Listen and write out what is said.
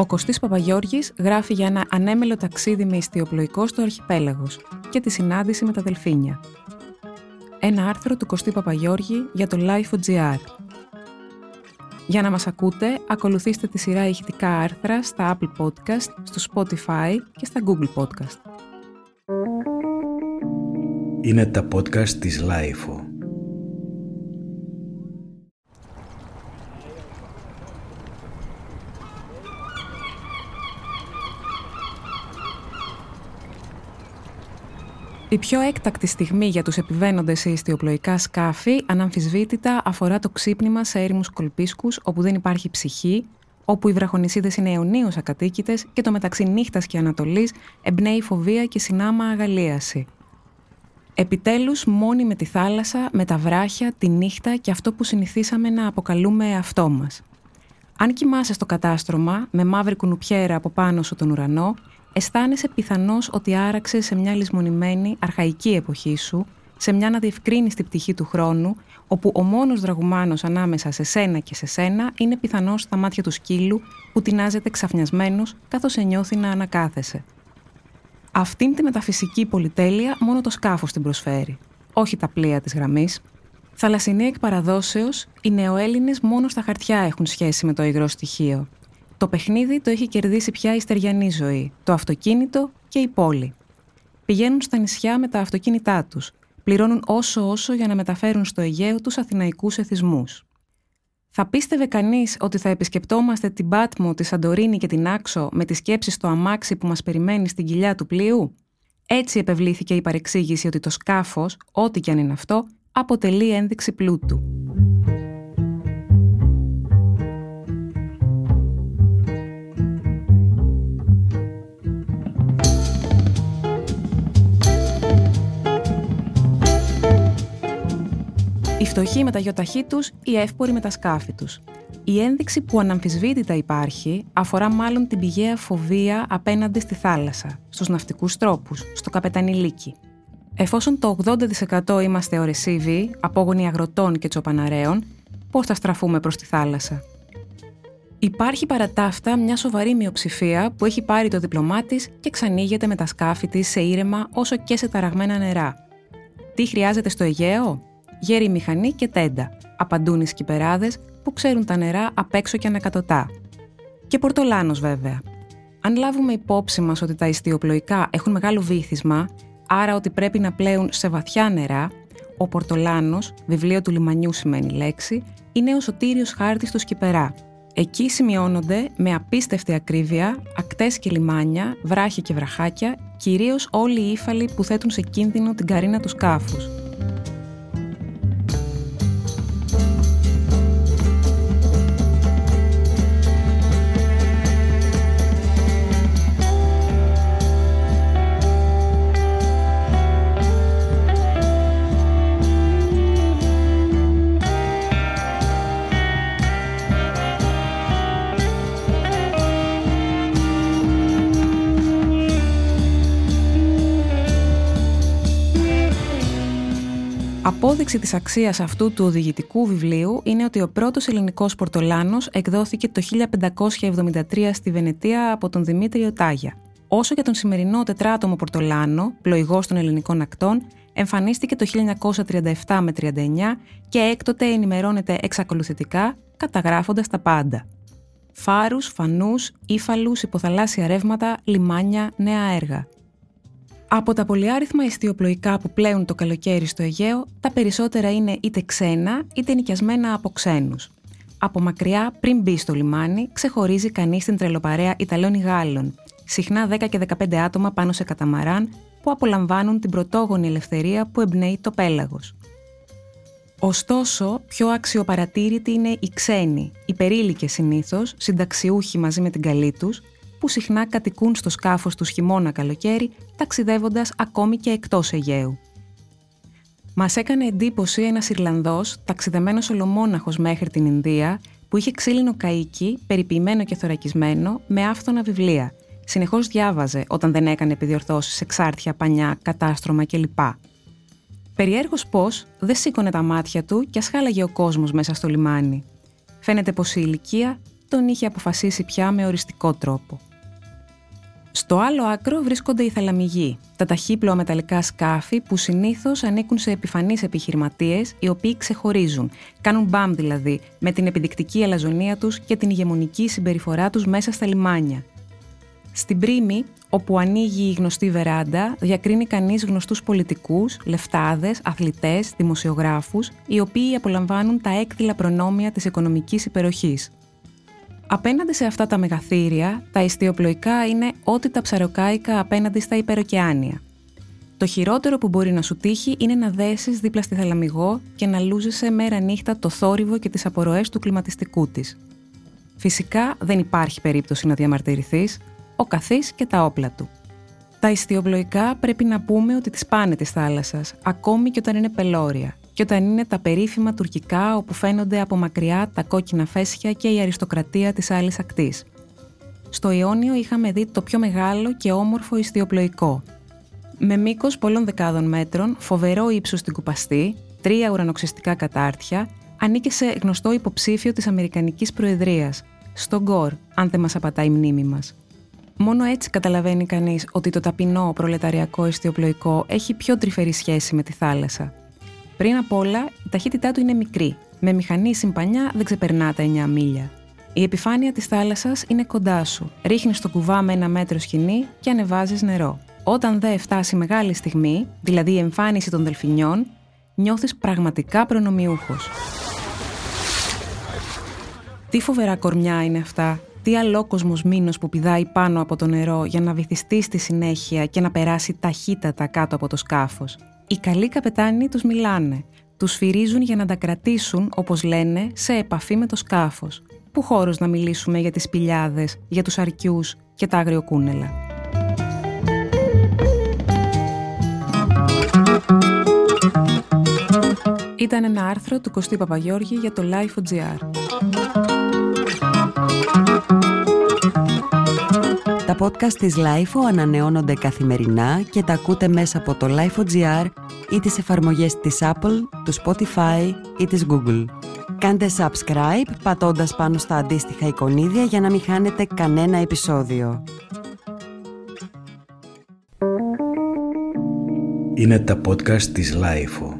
Ο Κωστής Παπαγιώργης γράφει για ένα ανέμελο ταξίδι με ιστιοπλοϊκό στο Αρχιπέλαγος και τη συνάντηση με τα Δελφίνια. Ένα άρθρο του Κωστή Παπαγιώργη για το Life.gr. Για να μας ακούτε, ακολουθήστε τη σειρά ηχητικά άρθρα στα Apple Podcast, στο Spotify και στα Google Podcast. Είναι τα podcast της Life. Η πιο έκτακτη στιγμή για τους επιβαίνοντες σε ιστιοπλοϊκά σκάφη αναμφισβήτητα αφορά το ξύπνημα σε έρημους κολπίσκους όπου δεν υπάρχει ψυχή, όπου οι βραχονισίδες είναι αιωνίως ακατοίκητες και το μεταξύ νύχτας και ανατολής εμπνέει φοβία και συνάμα αγαλίαση. Επιτέλους μόνοι με τη θάλασσα, με τα βράχια, τη νύχτα και αυτό που συνηθίσαμε να αποκαλούμε εαυτό μας. Αν κοιμάσαι στο κατάστρωμα, με μαύρη κουνουπιέρα από πάνω σου τον ουρανό, αισθάνεσαι πιθανώς ότι άραξες σε μια λησμονημένη, αρχαϊκή εποχή σου, σε μια αναδιευκρίνηστη πτυχή του χρόνου, όπου ο μόνος δραγουμάνος ανάμεσα σε σένα και σε σένα είναι πιθανώς στα μάτια του σκύλου που τεινάζεται ξαφνιασμένος καθώς σε νιώθει να ανακάθεσαι. Αυτήν τη μεταφυσική πολυτέλεια μόνο το σκάφος την προσφέρει, όχι τα πλοία της γραμμής. Θαλασσινή εκ παραδόσεως, οι νεοέλληνες μόνο στα χαρτιά έχουν σχέση με το υγρό στοιχείο το παιχνίδι το έχει κερδίσει πια η στεριανή ζωή, το αυτοκίνητο και η πόλη. Πηγαίνουν στα νησιά με τα αυτοκίνητά τους, πληρώνουν όσο όσο για να μεταφέρουν στο Αιγαίο τους αθηναϊκούς εθισμούς. Θα πίστευε κανείς ότι θα επισκεπτόμαστε την Πάτμο, τη Σαντορίνη και την Άξο με τη σκέψη στο αμάξι που μας περιμένει στην κοιλιά του πλοίου; Έτσι επευλήθηκε η παρεξήγηση ότι το σκάφος, ό,τι και αν είναι αυτό, αποτελεί ένδειξη πλούτου. Οι φτωχοί με τα γιοταχή τους, οι εύποροι με τα σκάφη τους. Η ένδειξη που αναμφισβήτητα υπάρχει αφορά μάλλον την πηγαία φοβία απέναντι στη θάλασσα, στους ναυτικούς τρόπους, στο καπετανιλίκι. Εφόσον το 80% είμαστε ορεσίβοι, απόγονοι αγροτών και τσοπαναρέων, πώς θα στραφούμε προς τη θάλασσα; Υπάρχει παρά τα αυτά μια σοβαρή μειοψηφία που έχει πάρει το διπλωμά της και ξανήγεται με τα σκάφη της σε ήρεμα όσο και σε ταραγμένα νερά. Τι χρειάζεται στο Αιγαίο; Γέρη μηχανή και τέντα, απαντούν οι σκυπεράδες που ξέρουν τα νερά απ' έξω και ανακατοτά. Και πορτολάνος βέβαια. Αν λάβουμε υπόψη μας ότι τα ιστιοπλοϊκά έχουν μεγάλο βύθισμα, άρα ότι πρέπει να πλέουν σε βαθιά νερά, ο Πορτολάνος, βιβλίο του λιμανιού σημαίνει λέξη, είναι ο σωτήριος χάρτης του σκυπερά. Εκεί σημειώνονται με απίστευτη ακρίβεια ακτές και λιμάνια, βράχοι και βραχάκια, κυρίως όλοι οι ύφαλοι που θέτουν σε κίνδυνο την καρίνα του σκάφους. Απόδειξη της αξίας αυτού του οδηγητικού βιβλίου είναι ότι ο πρώτος ελληνικός πορτολάνος εκδόθηκε το 1573 στη Βενετία από τον Δημήτριο Τάγια. Όσο για τον σημερινό τετράτομο πορτολάνο, πλοηγός των ελληνικών ακτών, εμφανίστηκε το 1937 με 39 και έκτοτε ενημερώνεται εξακολουθητικά, καταγράφοντας τα πάντα. Φάρους, φανούς, ύφαλους, υποθαλάσσια ρεύματα, λιμάνια, νέα έργα. Από τα πολυάριθμα ιστιοπλοϊκά που πλέουν το καλοκαίρι στο Αιγαίο, τα περισσότερα είναι είτε ξένα είτε νοικιασμένα από ξένους. Από μακριά, πριν μπει στο λιμάνι, ξεχωρίζει κανείς την τρελοπαρέα Ιταλών ή Γάλλων, συχνά 10 και 15 άτομα πάνω σε καταμαράν που απολαμβάνουν την πρωτόγονη ελευθερία που εμπνέει το πέλαγος. Ωστόσο, πιο αξιοπαρατήρητοι είναι οι ξένοι, οι περίλικες συνήθως, συνταξιούχοι μαζί με την καλή τους, που συχνά κατοικούν στο σκάφος τους χειμώνα καλοκαίρι, ταξιδεύοντας ακόμη και εκτός Αιγαίου. Μας έκανε εντύπωση ένας Ιρλανδός, ταξιδεμένος ολομόναχος μέχρι την Ινδία, που είχε ξύλινο καίκι, περιποιημένο και θωρακισμένο, με άφθονα βιβλία. Συνεχώς διάβαζε όταν δεν έκανε επιδιορθώσεις σε ξάρτια, πανιά, κατάστρωμα κλπ. Περιέργως πώ δεν σήκωνε τα μάτια του και ασχάλαγε ο κόσμος μέσα στο λιμάνι. Φαίνεται πως η ηλικία τον είχε αποφασίσει πια με οριστικό τρόπο. Στο άλλο άκρο βρίσκονται οι θαλαμιγοί, τα ταχύπλοα μεταλλικά σκάφη που συνήθως ανήκουν σε επιφανείς επιχειρηματίες, οι οποίοι ξεχωρίζουν, κάνουν μπαμ δηλαδή, με την επιδεικτική αλαζονία τους και την ηγεμονική συμπεριφορά τους μέσα στα λιμάνια. Στην Πρίμη, όπου ανοίγει η γνωστή βεράντα, διακρίνει κανείς γνωστούς πολιτικούς, λεφτάδες, αθλητές, δημοσιογράφους, οι οποίοι απολαμβάνουν τα έκδηλα προνόμια της οικονομικής υπεροχής. Απέναντι σε αυτά τα μεγαθύρια, τα ιστιοπλοϊκά είναι ό,τι τα ψαροκάικα απέναντι στα υπεροκεάνια. Το χειρότερο που μπορεί να σου τύχει είναι να δέσεις δίπλα στη θαλαμιγό και να λούζεσαι μέρα νύχτα το θόρυβο και τις απορροές του κλιματιστικού της. Φυσικά δεν υπάρχει περίπτωση να διαμαρτυρηθείς, ο καθής και τα όπλα του. Τα ιστιοπλοϊκά πρέπει να πούμε ότι τις πάνε της θάλασσας, ακόμη και όταν είναι πελώρια, και όταν είναι τα περίφημα τουρκικά όπου φαίνονται από μακριά τα κόκκινα φέσια και η αριστοκρατία της άλλης ακτής. Στο Ιόνιο είχαμε δει το πιο μεγάλο και όμορφο ιστιοπλοϊκό. Με μήκος πολλών δεκάδων μέτρων, φοβερό ύψος στην κουπαστή, τρία ουρανοξυστικά κατάρτια, ανήκε σε γνωστό υποψήφιο της Αμερικανικής Προεδρίας, στον Γκορ, αν δεν μας απατάει η μνήμη μας. Μόνο έτσι καταλαβαίνει κανείς ότι το ταπεινό προλεταριακό ιστιοπλοϊκό έχει πιο τρυφερή σχέση με τη θάλασσα. Πριν απ' όλα, η ταχύτητά του είναι μικρή. Με μηχανή συμπανιά δεν ξεπερνά τα 9 μίλια. Η επιφάνεια της θάλασσας είναι κοντά σου. Ρίχνεις το κουβά με ένα μέτρο σκηνή και ανεβάζεις νερό. Όταν δεν φτάσει μεγάλη στιγμή, δηλαδή η εμφάνιση των δελφινιών, νιώθεις πραγματικά προνομιούχος. Τι φοβερά κορμιά είναι αυτά, τι αλόκοσμος μήνος που πηδάει πάνω από το νερό για να βυθιστεί στη συνέχεια και να περάσει ταχύτατα κάτω από το σκάφος. Οι καλοί καπετάνοι τους μιλάνε, τους φυρίζουν για να τα κρατήσουν, όπως λένε, σε επαφή με το σκάφος. Πού χώρος να μιλήσουμε για τις σπηλιάδες, για τους αρκιούς και τα αγριοκούνελα. Ήταν ένα άρθρο του Κωστή Παπαγιώργη για το Life.gr. podcast της LIFO ανανεώνονται καθημερινά και τα ακούτε μέσα από το LIFO.gr ή τις εφαρμογές της Apple, του Spotify ή της Google. Κάντε subscribe πατώντας πάνω στα αντίστοιχα εικονίδια για να μην χάνετε κανένα επεισόδιο. Είναι τα podcast της LIFO.